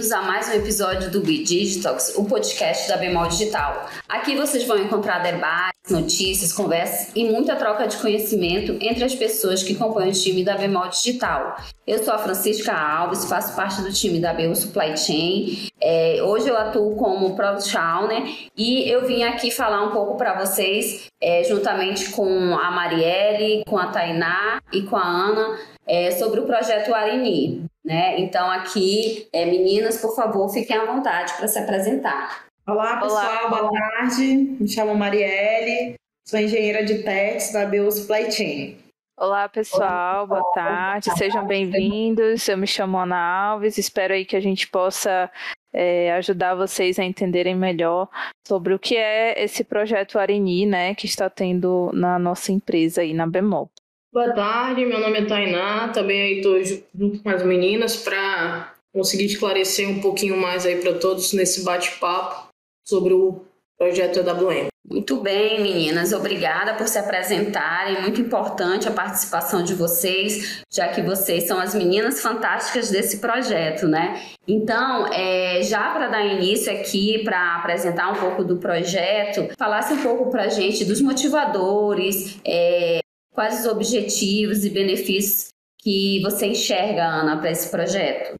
bem-vindos a mais um episódio do Be Digitox, o podcast da Bemol Digital. Aqui vocês vão encontrar debates, notícias, conversas e muita troca de conhecimento entre as pessoas que compõem o time da Bemol Digital. Eu sou a Francisca Alves, faço parte do time da BU Supply Chain. É, hoje eu atuo como Product Owner e eu vim aqui falar um pouco para vocês, é, juntamente com a Marielle, com a Tainá e com a Ana, é, sobre o projeto Arini. Né? Então, aqui, é, meninas, por favor, fiquem à vontade para se apresentar. Olá, pessoal, Olá. boa tarde. Me chamo Marielle, sou engenheira de testes da BU Supply Chain. Olá, pessoal, boa tarde, sejam bem-vindos. Eu me chamo Ana Alves, espero aí que a gente possa é, ajudar vocês a entenderem melhor sobre o que é esse projeto Areni, né, que está tendo na nossa empresa aí na Bemol. Boa tarde, meu nome é Tainá, também estou junto com as meninas para conseguir esclarecer um pouquinho mais aí para todos nesse bate-papo sobre o projeto EWM. Muito bem, meninas, obrigada por se apresentarem. Muito importante a participação de vocês, já que vocês são as meninas fantásticas desse projeto, né? Então, é, já para dar início aqui, para apresentar um pouco do projeto, falasse um pouco para a gente dos motivadores, é, quais os objetivos e benefícios que você enxerga, Ana, para esse projeto?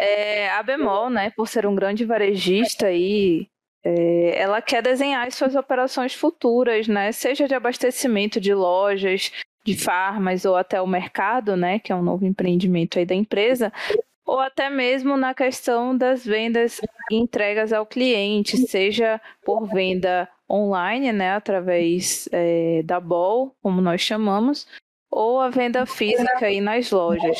É, a Bemol, né, por ser um grande varejista e é, ela quer desenhar as suas operações futuras, né, seja de abastecimento de lojas, de farmas ou até o mercado, né, que é um novo empreendimento aí da empresa, ou até mesmo na questão das vendas entregas ao cliente, seja por venda online, né, através é, da BOL, como nós chamamos, ou a venda física aí nas lojas.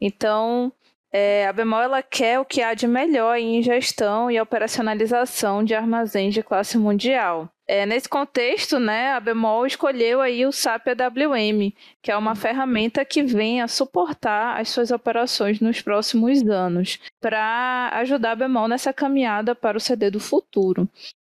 Então, é, a Bemol ela quer o que há de melhor em gestão e operacionalização de armazéns de classe mundial. É, nesse contexto, né, a Bemol escolheu aí o SAP AWM, que é uma ferramenta que vem a suportar as suas operações nos próximos anos, para ajudar a Bemol nessa caminhada para o CD do futuro.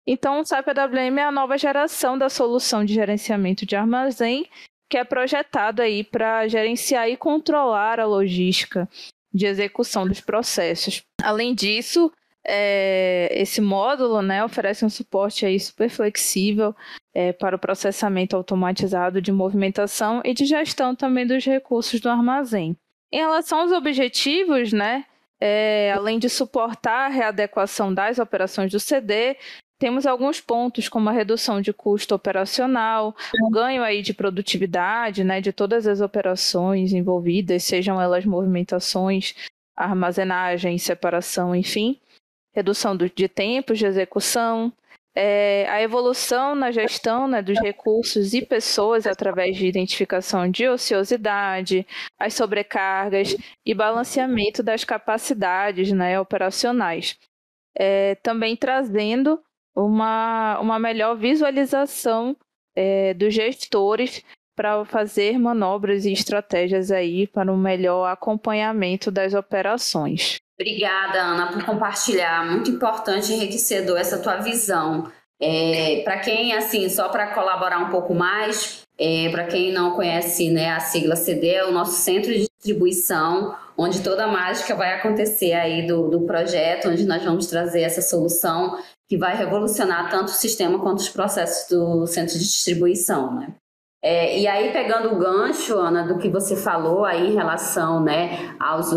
Então, o SAP AWM é a nova geração da solução de gerenciamento de armazém, que é projetado aí para gerenciar e controlar a logística de execução dos processos. Além disso, é, esse módulo né, oferece um suporte aí super flexível é, para o processamento automatizado de movimentação e de gestão também dos recursos do armazém. Em relação aos objetivos, né, é, além de suportar a readequação das operações do CD, temos alguns pontos como a redução de custo operacional, o ganho aí de produtividade, né, de todas as operações envolvidas, sejam elas movimentações, armazenagem, separação, enfim, redução do, de tempos de execução, é, a evolução na gestão né, dos recursos e pessoas através de identificação de ociosidade, as sobrecargas e balanceamento das capacidades né, operacionais. É, também trazendo uma, uma melhor visualização é, dos gestores para fazer manobras e estratégias aí para um melhor acompanhamento das operações. Obrigada, Ana, por compartilhar. Muito importante enriquecedor essa tua visão. É, para quem, assim, só para colaborar um pouco mais, é, para quem não conhece né, a sigla CD, é o nosso centro de distribuição, onde toda a mágica vai acontecer aí do, do projeto, onde nós vamos trazer essa solução que vai revolucionar tanto o sistema quanto os processos do centro de distribuição, né? É, e aí, pegando o gancho, Ana, do que você falou aí em relação né, aos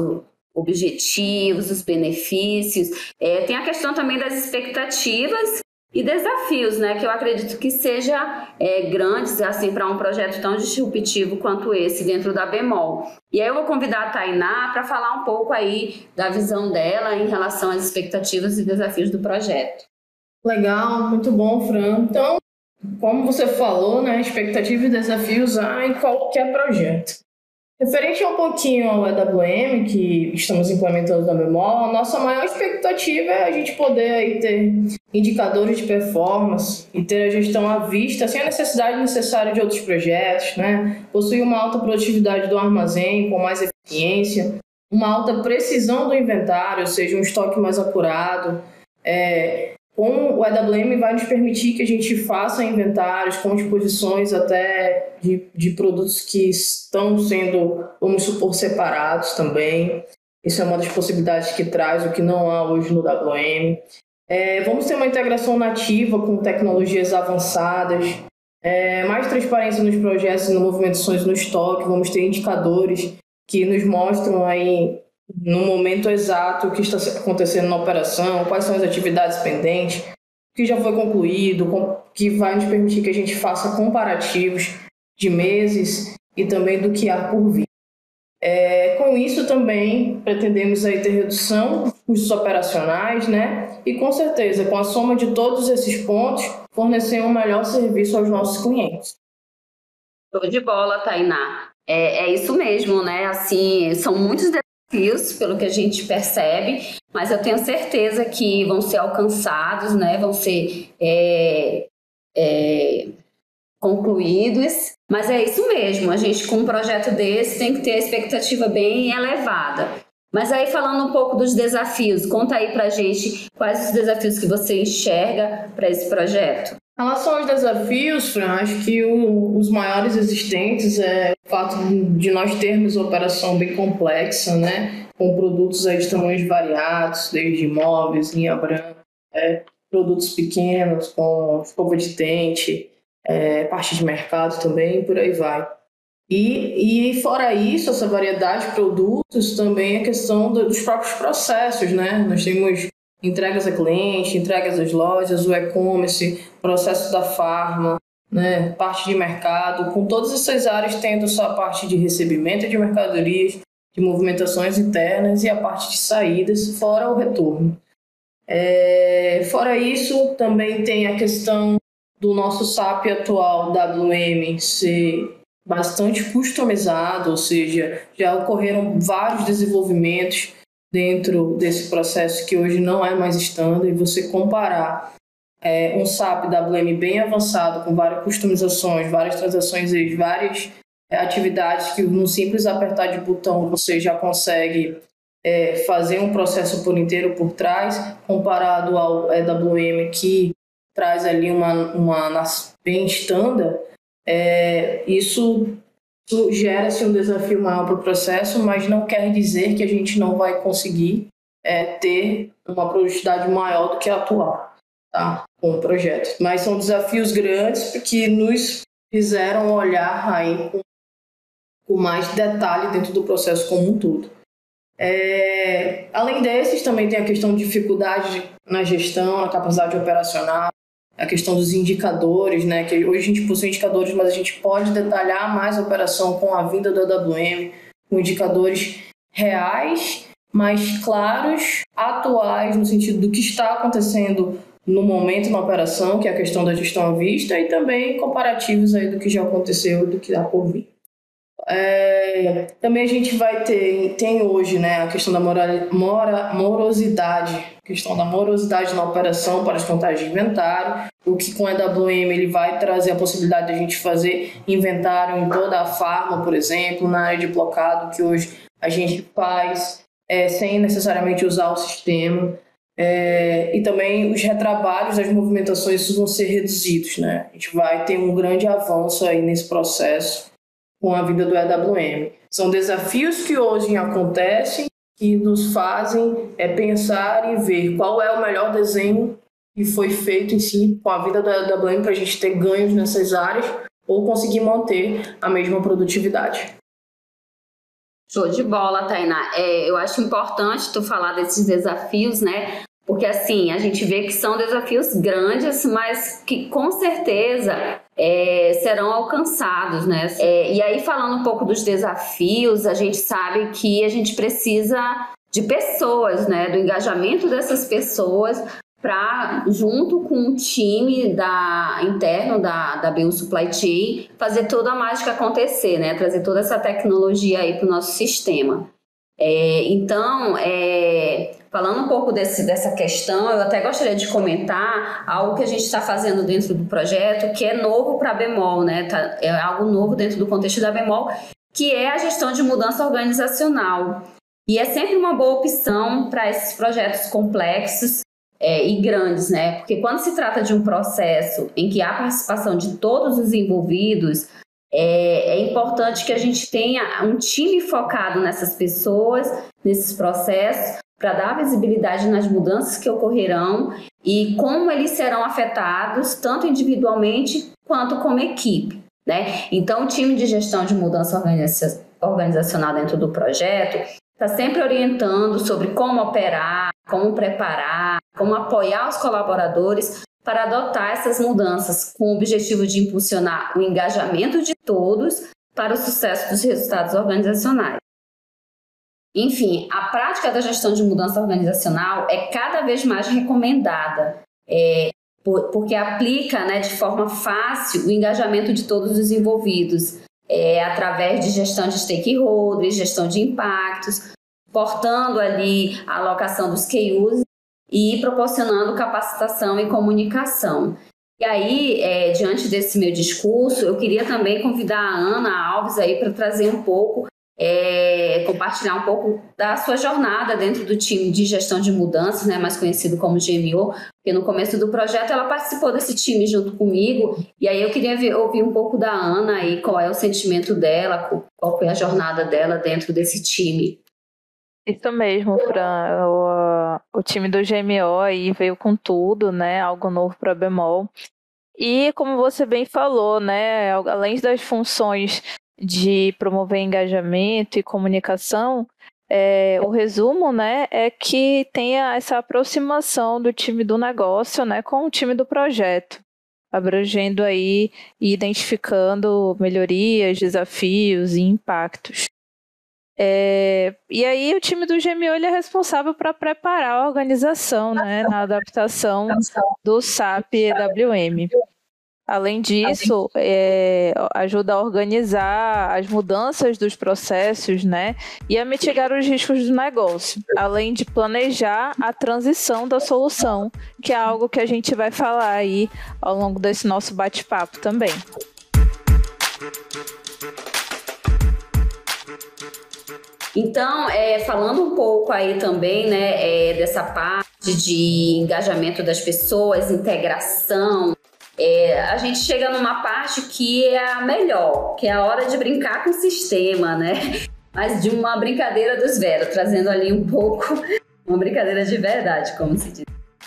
objetivos, os benefícios, é, tem a questão também das expectativas e desafios, né, que eu acredito que seja é, grandes assim para um projeto tão disruptivo quanto esse dentro da Bemol. E aí eu vou convidar a Tainá para falar um pouco aí da visão dela em relação às expectativas e desafios do projeto. Legal, muito bom, Fran. Então, como você falou, né, expectativa e desafios há em qualquer projeto. Referente um pouquinho ao EWM que estamos implementando na Bemol, nossa maior expectativa é a gente poder aí ter indicadores de performance e ter a gestão à vista sem a necessidade necessária de outros projetos, né? Possuir uma alta produtividade do armazém com mais eficiência, uma alta precisão do inventário, ou seja, um estoque mais apurado, é, com o EWM vai nos permitir que a gente faça inventários com disposições até de, de produtos que estão sendo, vamos supor, separados também. Isso é uma das possibilidades que traz, o que não há hoje no WM. É, vamos ter uma integração nativa com tecnologias avançadas, é, mais transparência nos projetos e movimentações no estoque, vamos ter indicadores que nos mostram aí no momento exato o que está acontecendo na operação, quais são as atividades pendentes, o que já foi concluído, que vai nos permitir que a gente faça comparativos de meses e também do que há por vir. É, com isso também pretendemos aí ter redução dos custos operacionais, né? E com certeza, com a soma de todos esses pontos, fornecer um melhor serviço aos nossos clientes. Show de bola, Tainá. É, é isso mesmo, né? Assim, são muitos desafios, pelo que a gente percebe, mas eu tenho certeza que vão ser alcançados, né? Vão ser é, é, concluídos. Mas é isso mesmo, a gente com um projeto desse tem que ter a expectativa bem elevada. Mas aí falando um pouco dos desafios, conta aí pra gente quais os desafios que você enxerga para esse projeto. Em relação aos desafios, Fran, acho que o, os maiores existentes é o fato de nós termos uma operação bem complexa, né? Com produtos aí de tamanhos variados, desde imóveis, linha branca, é, produtos pequenos, com escova de dente, é, parte de mercado também, por aí vai. E, e fora isso, essa variedade de produtos, também a questão dos próprios processos, né? Nós temos entregas a cliente, entregas às lojas, o e-commerce, processo da farma, né? parte de mercado, com todas essas áreas tendo sua parte de recebimento de mercadorias, de movimentações internas e a parte de saídas, fora o retorno. É, fora isso, também tem a questão do nosso SAP atual WM ser bastante customizado, ou seja, já ocorreram vários desenvolvimentos dentro desse processo que hoje não é mais estándar e você comparar é, um SAP WM bem avançado com várias customizações, várias transações e várias é, atividades que num simples apertar de botão você já consegue é, fazer um processo por inteiro por trás, comparado ao EWM que traz ali uma, uma bem estándar, é, isso gera-se um desafio maior para o processo, mas não quer dizer que a gente não vai conseguir é, ter uma produtividade maior do que a atual tá? com o projeto. Mas são desafios grandes que nos fizeram olhar aí com, com mais detalhe dentro do processo como um todo. É, além desses, também tem a questão de dificuldade na gestão, na capacidade operacional, a questão dos indicadores, né? Que hoje a gente possui indicadores, mas a gente pode detalhar mais a operação com a vinda do AWM, com indicadores reais, mais claros, atuais, no sentido do que está acontecendo no momento na operação, que é a questão da gestão à vista, e também comparativos aí do que já aconteceu e do que dá por vir. É, também a gente vai ter, tem hoje né, a questão da mora, mora, morosidade, questão da morosidade na operação para as contagens de inventário, o que com a EWM ele vai trazer a possibilidade de a gente fazer inventário em toda a farma, por exemplo, na área de blocado, que hoje a gente faz é, sem necessariamente usar o sistema. É, e também os retrabalhos das movimentações vão ser reduzidos, né? A gente vai ter um grande avanço aí nesse processo com a vida do EWM. São desafios que hoje acontecem que nos fazem é, pensar e ver qual é o melhor desenho que foi feito em si com a vida do EWM para a gente ter ganhos nessas áreas ou conseguir manter a mesma produtividade. Show de bola, Tainá. É, eu acho importante tu falar desses desafios, né? Porque assim, a gente vê que são desafios grandes, mas que com certeza é, serão alcançados, né? É, e aí, falando um pouco dos desafios, a gente sabe que a gente precisa de pessoas, né? Do engajamento dessas pessoas para, junto com o time da, interno da, da Bio Supply Chain, fazer toda a mágica acontecer, né? Trazer toda essa tecnologia aí para o nosso sistema. É, então, é, falando um pouco desse, dessa questão, eu até gostaria de comentar algo que a gente está fazendo dentro do projeto, que é novo para a Bemol, né? Tá, é algo novo dentro do contexto da Bemol, que é a gestão de mudança organizacional. E é sempre uma boa opção para esses projetos complexos é, e grandes, né? Porque quando se trata de um processo em que há participação de todos os envolvidos, é, é importante que a gente tenha um time focado nessas pessoas, nesses processos, para dar visibilidade nas mudanças que ocorrerão e como eles serão afetados, tanto individualmente quanto como equipe. Né? Então, o time de gestão de mudança organizacional dentro do projeto está sempre orientando sobre como operar, como preparar, como apoiar os colaboradores para adotar essas mudanças com o objetivo de impulsionar o engajamento de todos para o sucesso dos resultados organizacionais. Enfim, a prática da gestão de mudança organizacional é cada vez mais recomendada, é, porque aplica né, de forma fácil o engajamento de todos os envolvidos, é, através de gestão de stakeholders, gestão de impactos, portando ali a alocação dos KUs e proporcionando capacitação e comunicação. E aí, é, diante desse meu discurso, eu queria também convidar a Ana Alves aí para trazer um pouco, é, compartilhar um pouco da sua jornada dentro do time de gestão de mudanças, né, mais conhecido como GMO, porque no começo do projeto ela participou desse time junto comigo, e aí eu queria ver, ouvir um pouco da Ana aí, qual é o sentimento dela, qual foi a jornada dela dentro desse time. Isso mesmo, Fran. O, o time do GMO aí veio com tudo, né? Algo novo para bemol. E como você bem falou, né? Além das funções de promover engajamento e comunicação, é, o resumo, né, é que tenha essa aproximação do time do negócio, né, com o time do projeto, abrangendo aí e identificando melhorias, desafios e impactos. É, e aí o time do GMO ele é responsável para preparar a organização né, na adaptação do SAP EWM. Além disso, é, ajuda a organizar as mudanças dos processos né, e a mitigar os riscos do negócio, além de planejar a transição da solução, que é algo que a gente vai falar aí ao longo desse nosso bate-papo também. Então, é, falando um pouco aí também, né, é, dessa parte de engajamento das pessoas, integração, é, a gente chega numa parte que é a melhor, que é a hora de brincar com o sistema, né? Mas de uma brincadeira dos veros, trazendo ali um pouco, uma brincadeira de verdade, como se diz.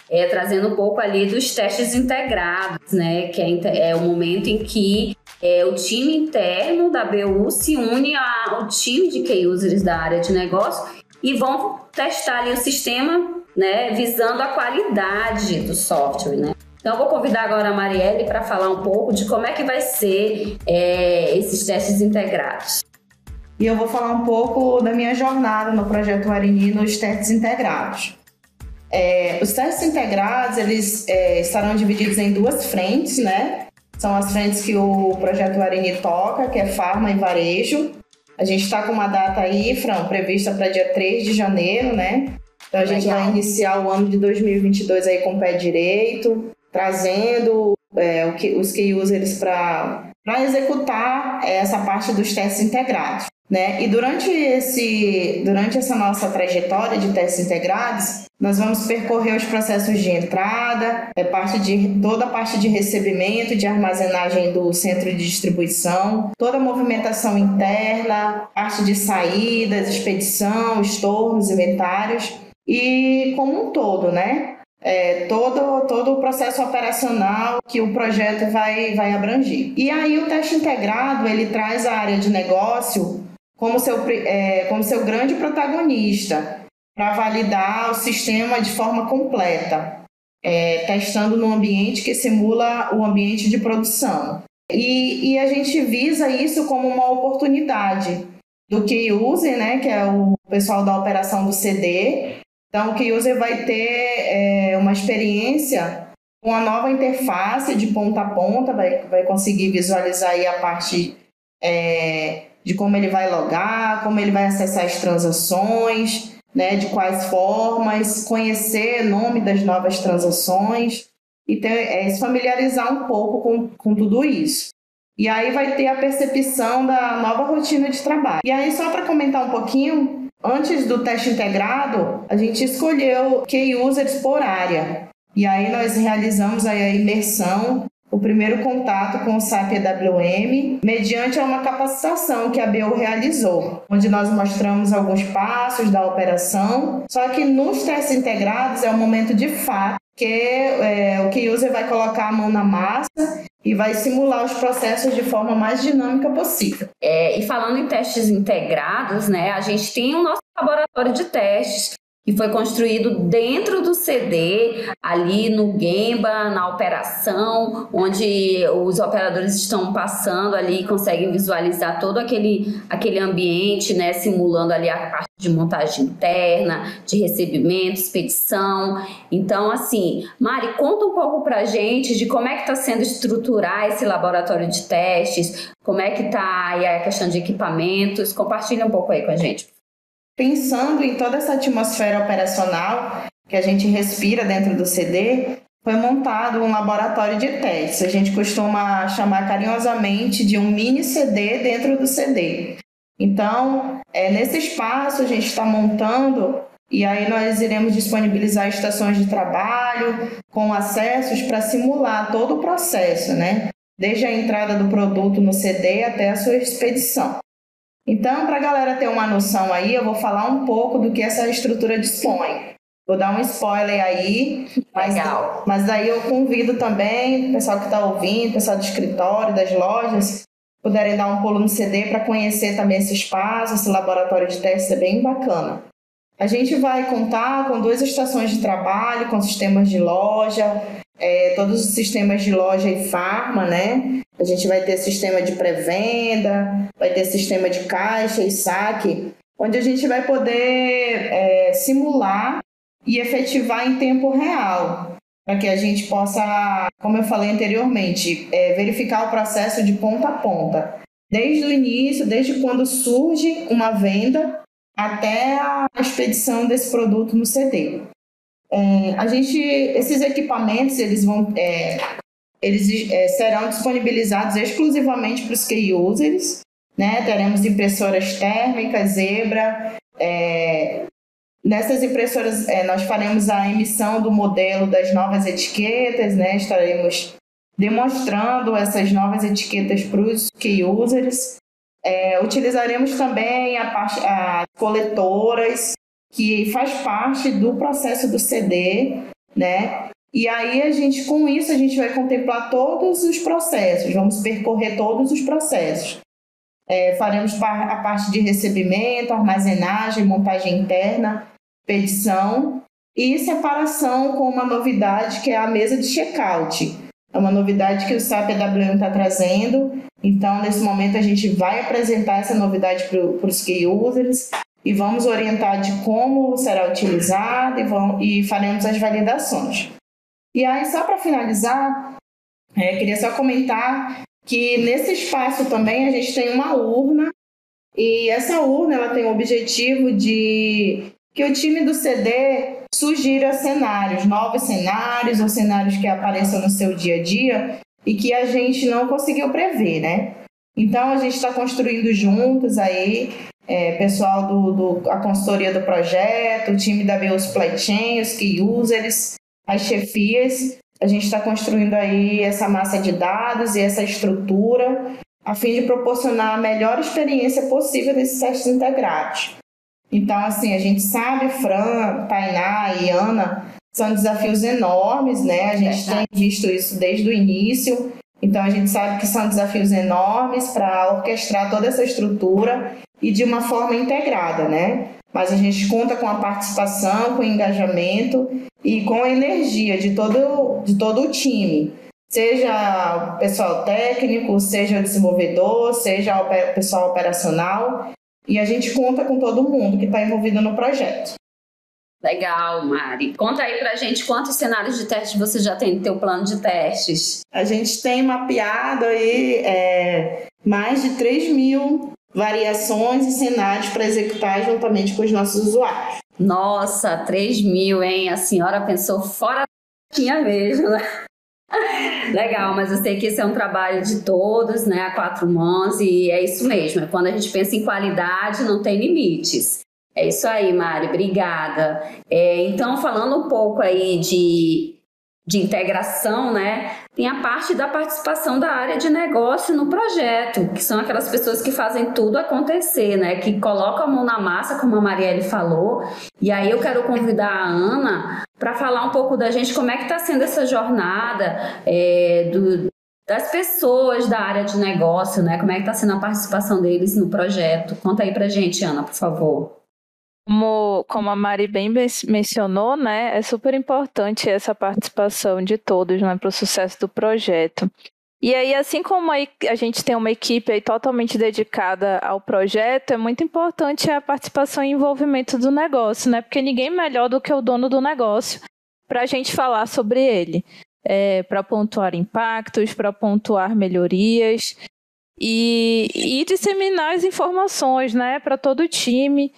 É, trazendo um pouco ali dos testes integrados, né? Que é, é o momento em que é, o time interno da BU se une ao time de key users da área de negócio e vão testar ali o sistema, né, visando a qualidade do software, né? Então, eu vou convidar agora a Marielle para falar um pouco de como é que vai ser é, esses testes integrados. E eu vou falar um pouco da minha jornada no projeto Arini nos testes integrados. É, os testes integrados eles é, estarão divididos em duas frentes, né? São as frentes que o projeto Arini toca, que é Farma e Varejo. A gente está com uma data aí, Fran, prevista para dia 3 de janeiro, né? Então a gente Legal. vai iniciar o ano de 2022 aí com o pé direito, trazendo é, o que, os key users para executar essa parte dos testes integrados. Né? E durante, esse, durante essa nossa trajetória de testes integrados, nós vamos percorrer os processos de entrada, é parte de toda a parte de recebimento, de armazenagem do centro de distribuição, toda a movimentação interna, parte de saídas, expedição, estornos, inventários e como um todo, né? É, todo, todo o processo operacional que o projeto vai, vai abranger. E aí o teste integrado ele traz a área de negócio como seu, é, como seu grande protagonista para validar o sistema de forma completa, é, testando no ambiente que simula o ambiente de produção. E, e, a gente visa isso como uma oportunidade do key user, né, que é o pessoal da operação do CD. Então, o key user vai ter é, uma experiência com a nova interface de ponta a ponta, vai, vai conseguir visualizar aí a parte é, de como ele vai logar, como ele vai acessar as transações, né, de quais formas, conhecer o nome das novas transações e ter, é, se familiarizar um pouco com, com tudo isso. E aí vai ter a percepção da nova rotina de trabalho. E aí, só para comentar um pouquinho, antes do teste integrado, a gente escolheu key users por área. E aí nós realizamos a imersão o primeiro contato com o SAP EWM, mediante uma capacitação que a BU realizou, onde nós mostramos alguns passos da operação. Só que nos testes integrados é o momento de fato que é, o key user vai colocar a mão na massa e vai simular os processos de forma mais dinâmica possível. É, e falando em testes integrados, né, a gente tem o nosso laboratório de testes que foi construído dentro do CD, ali no Gemba, na operação, onde os operadores estão passando ali e conseguem visualizar todo aquele, aquele ambiente, né, simulando ali a parte de montagem interna, de recebimento, expedição. Então, assim, Mari, conta um pouco pra gente de como é que está sendo estruturar esse laboratório de testes, como é que está aí a questão de equipamentos, compartilha um pouco aí com a gente, Pensando em toda essa atmosfera operacional que a gente respira dentro do CD, foi montado um laboratório de testes. A gente costuma chamar carinhosamente de um mini CD dentro do CD. Então, é, nesse espaço a gente está montando e aí nós iremos disponibilizar estações de trabalho com acessos para simular todo o processo, né? Desde a entrada do produto no CD até a sua expedição. Então, para a galera ter uma noção aí, eu vou falar um pouco do que essa estrutura dispõe. Vou dar um spoiler aí, mas, Legal. mas daí eu convido também o pessoal que está ouvindo, o pessoal do escritório, das lojas, puderem dar um pulo no CD para conhecer também esse espaço, esse laboratório de teste é bem bacana. A gente vai contar com duas estações de trabalho, com sistemas de loja, é, todos os sistemas de loja e farma, né? A gente vai ter sistema de pré-venda, vai ter sistema de caixa e saque, onde a gente vai poder é, simular e efetivar em tempo real, para que a gente possa, como eu falei anteriormente, é, verificar o processo de ponta a ponta, desde o início, desde quando surge uma venda até a expedição desse produto no CD. É, a gente, esses equipamentos, eles vão, é, eles é, serão disponibilizados exclusivamente para os key users, né? Teremos impressoras térmicas, Zebra. É, nessas impressoras, é, nós faremos a emissão do modelo das novas etiquetas, né? Estaremos demonstrando essas novas etiquetas para os key users. É, utilizaremos também a parte, as coletoras, que faz parte do processo do CD, né? E aí a gente, com isso, a gente vai contemplar todos os processos, vamos percorrer todos os processos. É, faremos a parte de recebimento, armazenagem, montagem interna, petição e separação com uma novidade que é a mesa de checkout. É uma novidade que o SAP AWM está trazendo. Então, nesse momento, a gente vai apresentar essa novidade para os key users e vamos orientar de como será utilizado e, vamos, e faremos as validações. E aí, só para finalizar, é, queria só comentar que nesse espaço também a gente tem uma urna e essa urna ela tem o objetivo de que o time do CD sugira cenários, novos cenários ou cenários que apareçam no seu dia a dia e que a gente não conseguiu prever, né? Então a gente está construindo juntos aí, é, pessoal do, do a consultoria do projeto, o time da Bio Supply Chain, os key users, as chefias. A gente está construindo aí essa massa de dados e essa estrutura a fim de proporcionar a melhor experiência possível desses testes integrados. Então, assim, a gente sabe, Fran, Tainá e Ana, são desafios enormes, né? A gente tem visto isso desde o início. Então, a gente sabe que são desafios enormes para orquestrar toda essa estrutura e de uma forma integrada, né? Mas a gente conta com a participação, com o engajamento e com a energia de todo, de todo o time. Seja o pessoal técnico, seja o desenvolvedor, seja o pessoal operacional. E a gente conta com todo mundo que está envolvido no projeto. Legal, Mari. Conta aí pra gente quantos cenários de teste você já tem no teu plano de testes. A gente tem mapeado aí é, mais de 3 mil variações e cenários para executar juntamente com os nossos usuários. Nossa, 3 mil, hein? A senhora pensou fora da mesmo, né? Legal, mas eu sei que esse é um trabalho de todos, né? A quatro mãos, e é isso mesmo. É quando a gente pensa em qualidade, não tem limites. É isso aí, Mari, obrigada. É, então, falando um pouco aí de, de integração, né? tem a parte da participação da área de negócio no projeto, que são aquelas pessoas que fazem tudo acontecer, né? Que colocam a mão na massa, como a Marielle falou. E aí eu quero convidar a Ana para falar um pouco da gente como é que está sendo essa jornada é, do, das pessoas da área de negócio, né? Como é que está sendo a participação deles no projeto? Conta aí para gente, Ana, por favor. Como, como a Mari bem mencionou, né, é super importante essa participação de todos né, para o sucesso do projeto. E aí, assim como a, gente tem uma equipe totalmente dedicada ao projeto, é muito importante a participação e envolvimento do negócio, né? Porque ninguém melhor do que o dono do negócio para a gente falar sobre ele, é, para pontuar impactos, para pontuar melhorias e, e disseminar as informações, né, para todo o time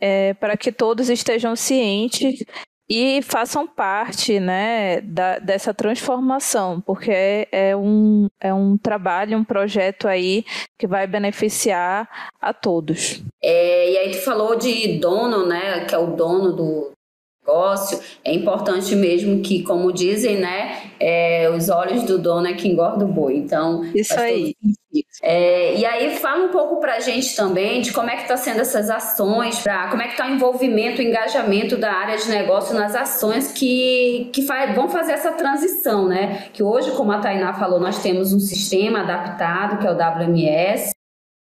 é, para que todos estejam cientes e façam parte né, da, dessa transformação, porque é, é, um, é um trabalho, um projeto aí que vai beneficiar a todos. É, e aí tu falou de dono, né, que é o dono do, negócio, é importante mesmo que, como dizem, né, é, os olhos do dono é que engorda o boi. Então, isso aí. É, e aí fala um pouco para a gente também de como é que está sendo essas ações, pra, como é que está o envolvimento, o engajamento da área de negócio nas ações que, que faz, vão fazer essa transição, né? Que hoje, como a Tainá falou, nós temos um sistema adaptado, que é o WMS,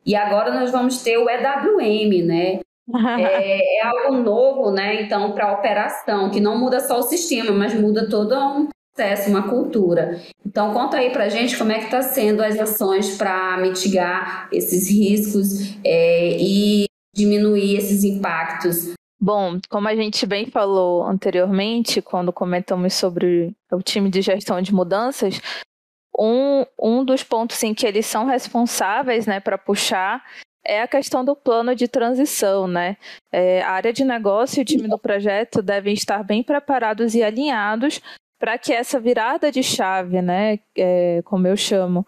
e agora nós vamos ter o EWM, né? É, é, algo novo, né? Então, para a operação, que não muda só o sistema, mas muda todo um processo, uma cultura. Então, conta aí para gente como é que está sendo as ações para mitigar esses riscos é, e diminuir esses impactos. Bom, como a gente bem falou anteriormente, quando comentamos sobre o time de gestão de mudanças, um, um dos pontos em que eles são responsáveis né, para puxar é a questão do plano de transição, né? É, a área de negócio e o time do projeto devem estar bem preparados e alinhados para que essa virada de chave, né, é, como eu chamo,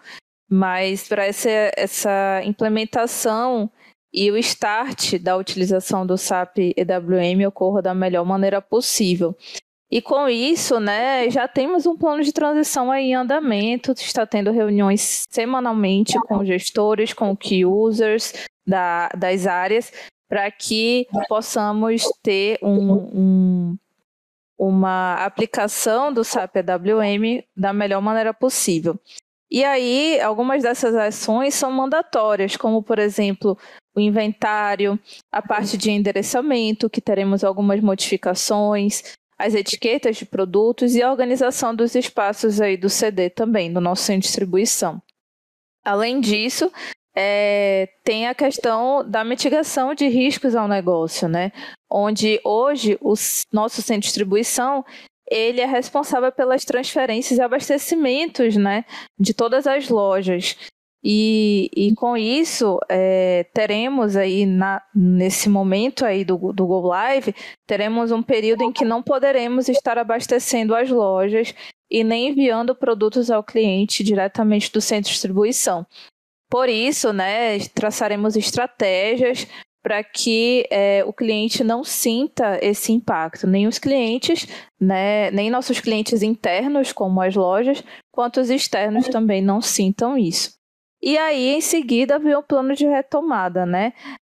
mas para essa, essa implementação e o start da utilização do SAP EWM ocorra da melhor maneira possível. E com isso, né, já temos um plano de transição aí em andamento, está tendo reuniões semanalmente com gestores, com key users da, das áreas, para que possamos ter um, um, uma aplicação do SAP EWM da melhor maneira possível. E aí, algumas dessas ações são mandatórias, como, por exemplo, o inventário, a parte de endereçamento, que teremos algumas modificações, as etiquetas de produtos e a organização dos espaços aí do CD também, do nosso centro de distribuição. Além disso, é, tem a questão da mitigação de riscos ao negócio, né? Onde hoje o nosso centro de distribuição ele é responsável pelas transferências e abastecimentos, né, de todas as lojas. E, e com isso, é, teremos aí, na, nesse momento aí do, do Go Live, teremos um período em que não poderemos estar abastecendo as lojas e nem enviando produtos ao cliente diretamente do centro de distribuição. Por isso, né, traçaremos estratégias para que é, o cliente não sinta esse impacto, nem os clientes, né, nem nossos clientes internos, como as lojas, quanto os externos também não sintam isso. E aí, em seguida, vem o plano de retomada, né?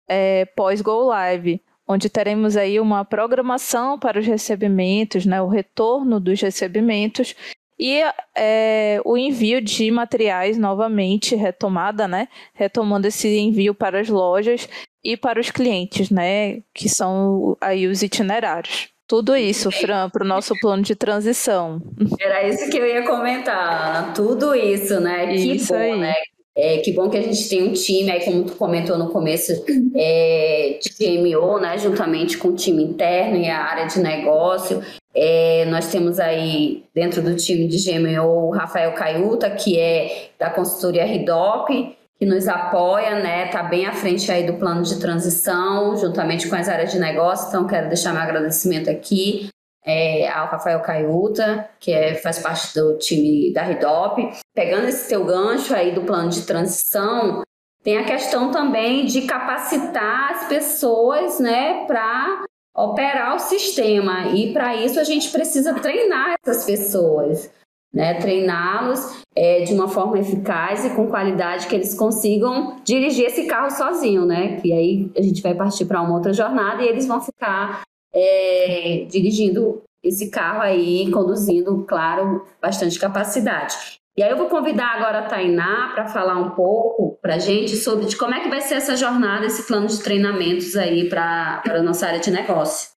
É, Pós-Go Live, onde teremos aí uma programação para os recebimentos, né? O retorno dos recebimentos e é, o envio de materiais novamente retomada, né? Retomando esse envio para as lojas e para os clientes, né? Que são aí os itinerários. Tudo isso, Fran, para o nosso plano de transição. Era isso que eu ia comentar. Tudo isso, né? Que isso bom, aí. né? É, que bom que a gente tem um time, aí como tu comentou no começo, é, de GMO, né, juntamente com o time interno e a área de negócio. É, nós temos aí, dentro do time de GMO, o Rafael Caiuta, que é da consultoria RIDOP, que nos apoia, né, tá bem à frente aí do plano de transição, juntamente com as áreas de negócio, então quero deixar meu agradecimento aqui é, ao Rafael Caiuta, que é, faz parte do time da RIDOP. Pegando esse teu gancho aí do plano de transição, tem a questão também de capacitar as pessoas né, para operar o sistema. E para isso a gente precisa treinar essas pessoas. né? Treiná-los é, de uma forma eficaz e com qualidade que eles consigam dirigir esse carro sozinho, né? E aí a gente vai partir para uma outra jornada e eles vão ficar é, dirigindo esse carro aí, conduzindo, claro, bastante capacidade. E aí eu vou convidar agora a Tainá para falar um pouco para a gente sobre de como é que vai ser essa jornada, esse plano de treinamentos aí para a nossa área de negócio.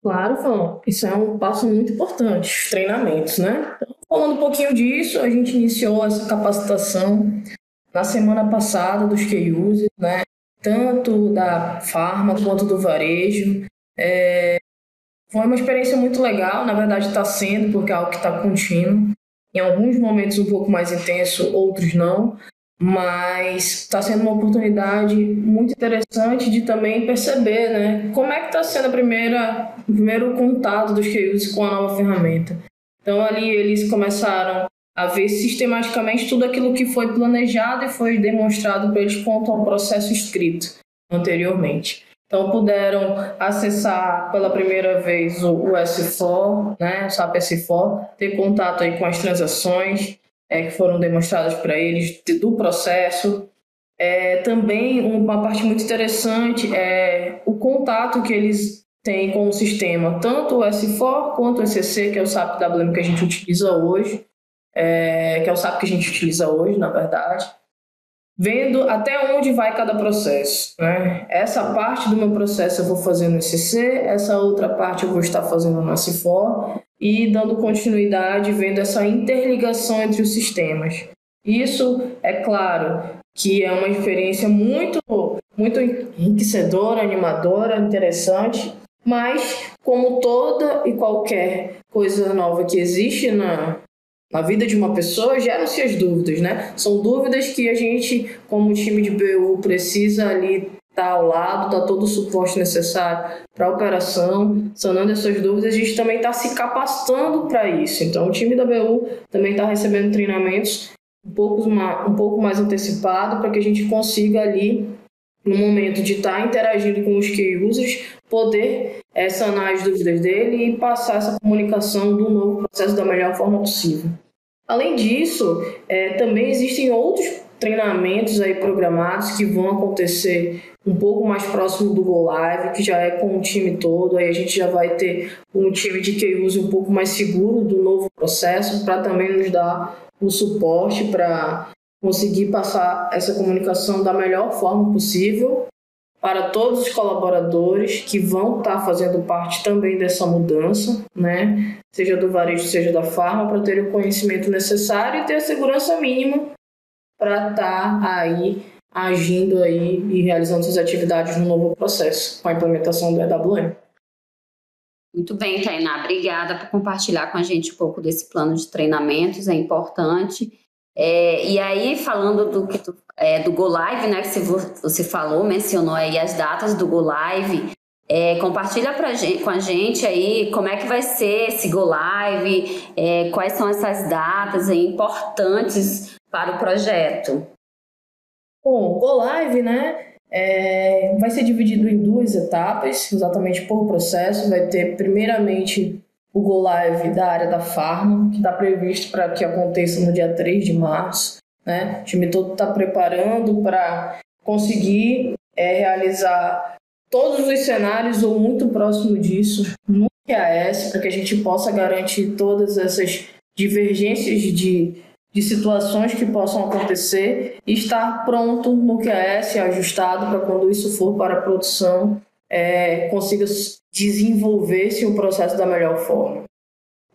Claro, Fão. Isso é um passo muito importante, os treinamentos, né? Então, falando um pouquinho disso, a gente iniciou essa capacitação na semana passada dos key users, né? Tanto da farma quanto do varejo. É... Foi uma experiência muito legal, na verdade está sendo, porque é algo que está contínuo. Em alguns momentos um pouco mais intenso, outros não mas está sendo uma oportunidade muito interessante de também perceber, né, como é que está sendo a primeira, o primeiro contato dos QUs com a nova ferramenta. Então ali eles começaram a ver sistematicamente tudo aquilo que foi planejado e foi demonstrado para eles quanto ao processo escrito anteriormente. Então puderam acessar pela primeira vez o, o S4, né, o SAP S4, ter contato aí com as transações, é, que foram demonstradas para eles do processo. É, também uma parte muito interessante é o contato que eles têm com o sistema, tanto o S4 quanto o ECC, que é o SAP WM que a gente utiliza hoje, é, que é o SAP que a gente utiliza hoje, na verdade vendo até onde vai cada processo. Né? Essa parte do meu processo eu vou fazer no SC, essa outra parte eu vou estar fazendo no S4 e dando continuidade, vendo essa interligação entre os sistemas. Isso, é claro, que é uma experiência muito, muito enriquecedora, animadora, interessante, mas como toda e qualquer coisa nova que existe na, na vida de uma pessoa geram-se as dúvidas, né? São dúvidas que a gente, como time de BU, precisa ali estar tá ao lado, dar todo o suporte necessário para a operação, sanando essas dúvidas. A gente também está se capacitando para isso. Então, o time da BU também está recebendo treinamentos um pouco, um pouco mais antecipado para que a gente consiga ali, no momento de estar tá interagindo com os key users, poder é, sanar as dúvidas dele e passar essa comunicação do novo processo da melhor forma possível. Além disso, é, também existem outros treinamentos aí programados que vão acontecer um pouco mais próximo do Go Live, que já é com o time todo, aí a gente já vai ter um time de que use um pouco mais seguro do novo processo para também nos dar o suporte para conseguir passar essa comunicação da melhor forma possível para todos os colaboradores que vão estar fazendo parte também dessa mudança, né? Seja do varejo, seja da farma, para ter o conhecimento necessário e ter a segurança mínima para estar aí agindo aí e realizando suas atividades no novo processo com a implementação do EWM. Muito bem, Tainá. Obrigada por compartilhar com a gente um pouco desse plano de treinamentos, é importante. É, e aí, falando do que tu, é, do Go Live, né, que você falou, mencionou aí as datas do Go Live, é, compartilha pra gente, com a gente aí como é que vai ser esse Go Live, é, quais são essas datas aí importantes para o projeto. Bom, Go Live, né, é, vai ser dividido em duas etapas, exatamente por processo. Vai ter, primeiramente, o Go Live da área da Farma, que está previsto para que aconteça no dia 3 de março. Né? O time todo está preparando para conseguir é, realizar todos os cenários ou muito próximo disso no QAS, para que a gente possa garantir todas essas divergências de, de situações que possam acontecer e estar pronto no QAS, ajustado para quando isso for para a produção é, consiga desenvolver-se o processo da melhor forma.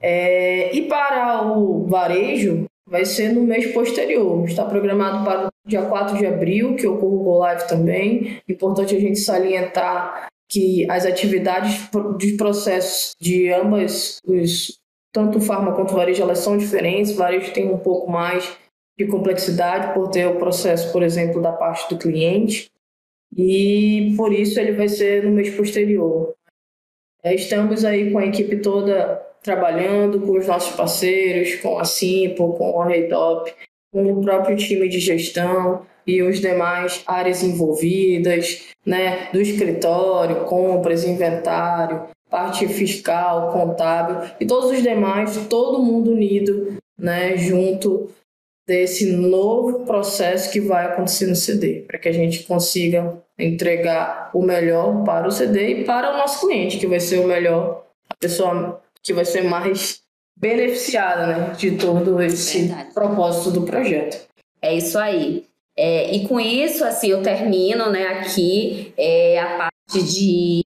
É, e para o varejo, vai ser no mês posterior. Está programado para o dia 4 de abril, que ocorre o Go Live também. Importante a gente salientar que as atividades de processos de ambas, os, tanto farma quanto varejo, elas são diferentes. O varejo tem um pouco mais de complexidade por ter o processo, por exemplo, da parte do cliente e por isso ele vai ser no mês posterior. É, estamos aí com a equipe toda trabalhando com os nossos parceiros, com a Simpo, com a Reitop, com o próprio time de gestão e os demais áreas envolvidas, né, do escritório, compras, inventário, parte fiscal, contábil e todos os demais, todo mundo unido né, junto desse novo processo que vai acontecer no CD, para que a gente consiga entregar o melhor para o CD e para o nosso cliente, que vai ser o melhor, a pessoa que vai ser mais beneficiada né, de todo esse Verdade. propósito do projeto. É isso aí. É, e com isso, assim, eu termino né, aqui é, a parte de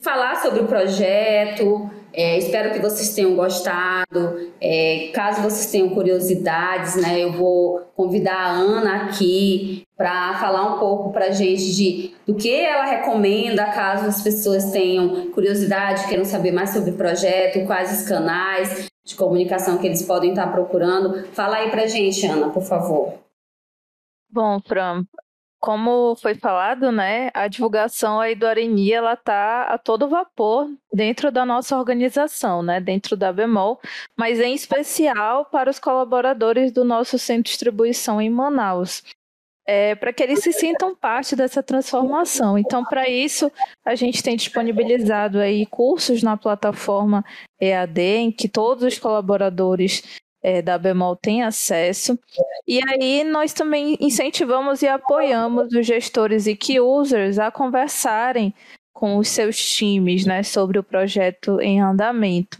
falar sobre o projeto. É, espero que vocês tenham gostado. É, caso vocês tenham curiosidades, né, eu vou convidar a Ana aqui para falar um pouco para a gente de do que ela recomenda caso as pessoas tenham curiosidade, queiram saber mais sobre o projeto, quais os canais de comunicação que eles podem estar procurando. Fala aí para a gente, Ana, por favor. Bom, Fran, como foi falado, né, a divulgação aí do Areni, ela tá a todo vapor dentro da nossa organização, né, dentro da Bemol, mas em especial para os colaboradores do nosso centro de distribuição em Manaus. É, para que eles se sintam parte dessa transformação. Então, para isso, a gente tem disponibilizado aí cursos na plataforma EAD, em que todos os colaboradores é, da Bemol tem acesso. E aí nós também incentivamos e apoiamos os gestores e key users a conversarem com os seus times né, sobre o projeto em andamento.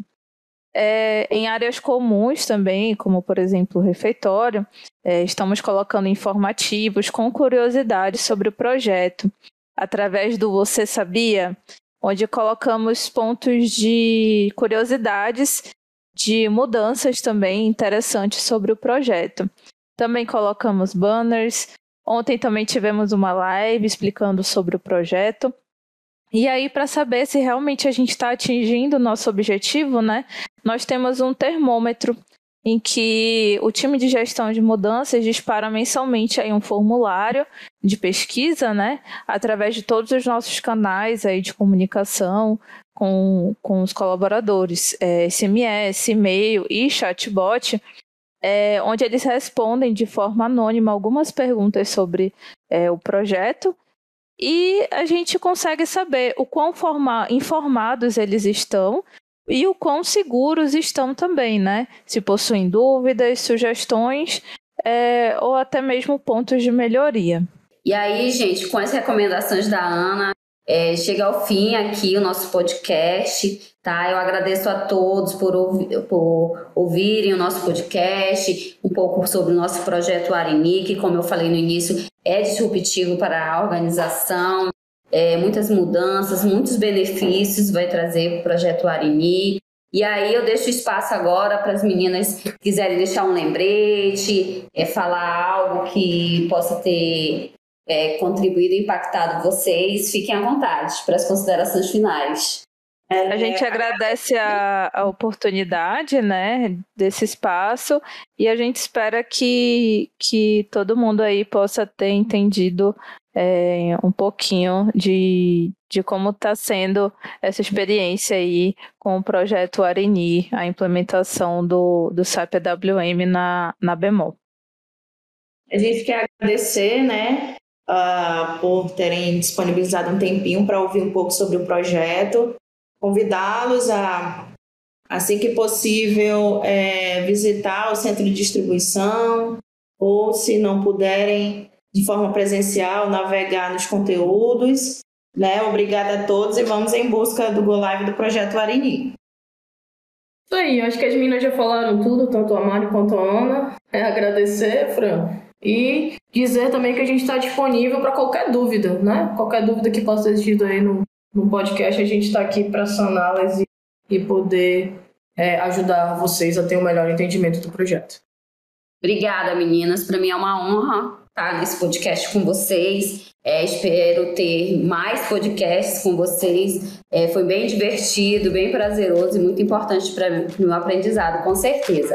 É, em áreas comuns também, como por exemplo o refeitório, é, estamos colocando informativos com curiosidades sobre o projeto, através do Você Sabia, onde colocamos pontos de curiosidades de mudanças também interessantes sobre o projeto. Também colocamos banners. Ontem também tivemos uma live explicando sobre o projeto. E aí, para saber se realmente a gente está atingindo o nosso objetivo, né? Nós temos um termômetro em que o time de gestão de mudanças dispara mensalmente aí um formulário de pesquisa, né, através de todos os nossos canais aí de comunicação com, com os colaboradores, é, SMS, e-mail e chatbot, é, onde eles respondem de forma anônima algumas perguntas sobre é, o projeto e a gente consegue saber o quão forma, informados eles estão e o quão seguros estão também, né? Se possuem dúvidas, sugestões é, ou até mesmo pontos de melhoria. E aí, gente, com as recomendações da Ana, é, chega ao fim aqui o nosso podcast, tá? Eu agradeço a todos por, por ouvirem o nosso podcast, um pouco sobre o nosso projeto Arini, que, como eu falei no início, é disruptivo para a organização, é, muitas mudanças, muitos benefícios vai trazer o projeto Arini. E aí eu deixo espaço agora para as meninas quiserem deixar um lembrete, é, falar algo que possa ter é, contribuído e impactado vocês. Fiquem à vontade para as considerações finais. A gente agradece a, a, oportunidade, né, desse espaço e a gente espera que, que todo mundo aí possa ter entendido é, um pouquinho de, de como está sendo essa experiência aí com o projeto Areni, a implementação do, do SAP AWM na, na Bemol. A gente quer agradecer, né, uh, por terem disponibilizado um tempinho para ouvir um pouco sobre o projeto, convidá-los a, assim que possível, é, visitar o centro de distribuição, ou se não puderem, de forma presencial, navegar nos conteúdos. Né? Obrigada a todos e vamos em busca do Go Live do Projeto Arini. Isso aí, acho que as meninas já falaram tudo, tanto a Mari quanto a Ana. É agradecer, Fran. E dizer também que a gente está disponível para qualquer dúvida, né? Qualquer dúvida que possa existir aí no, no podcast, a gente está aqui para saná-las e, e poder é, ajudar vocês a ter um melhor entendimento do projeto. Obrigada, meninas. Para mim é uma honra estar nesse podcast com vocês. É, espero ter mais podcasts com vocês. É, foi bem divertido, bem prazeroso e muito importante para o meu aprendizado, com certeza.